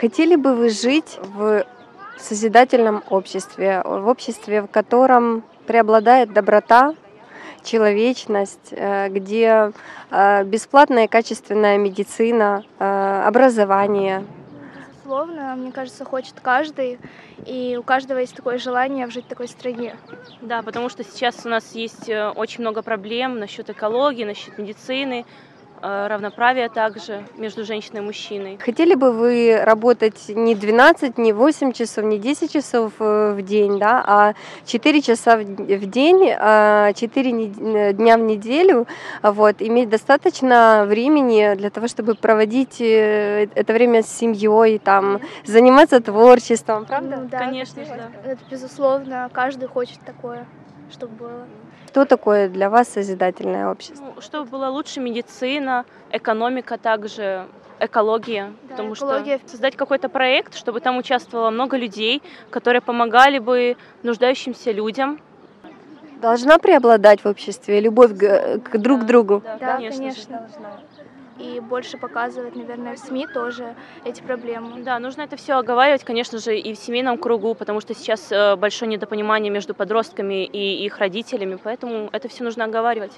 Хотели бы вы жить в созидательном обществе, в обществе, в котором преобладает доброта, человечность, э, где э, бесплатная и качественная медицина, э, образование. Безусловно, мне кажется, хочет каждый, и у каждого есть такое желание жить в такой стране. Да, потому что сейчас у нас есть очень много проблем насчет экологии, насчет медицины, Э, равноправия также между женщиной и мужчиной. Хотели бы вы работать не 12, не 8 часов, не 10 часов э, в день, да, а 4 часа в день, 4 э, дня в неделю, вот, иметь достаточно времени для того, чтобы проводить это время с семьей, там, заниматься творчеством, правда? Ну, да, конечно, да. Это безусловно, каждый хочет такое, чтобы было. Что такое для вас созидательное общество? Ну, чтобы была лучше медицина, экономика также, экология. Да, потому экология. что создать какой-то проект, чтобы там участвовало много людей, которые помогали бы нуждающимся людям. Должна преобладать в обществе любовь к, к друг другу. Да, да конечно. конечно. Должна и больше показывать, наверное, в СМИ тоже эти проблемы. Да, нужно это все оговаривать, конечно же, и в семейном кругу, потому что сейчас э, большое недопонимание между подростками и их родителями, поэтому это все нужно оговаривать.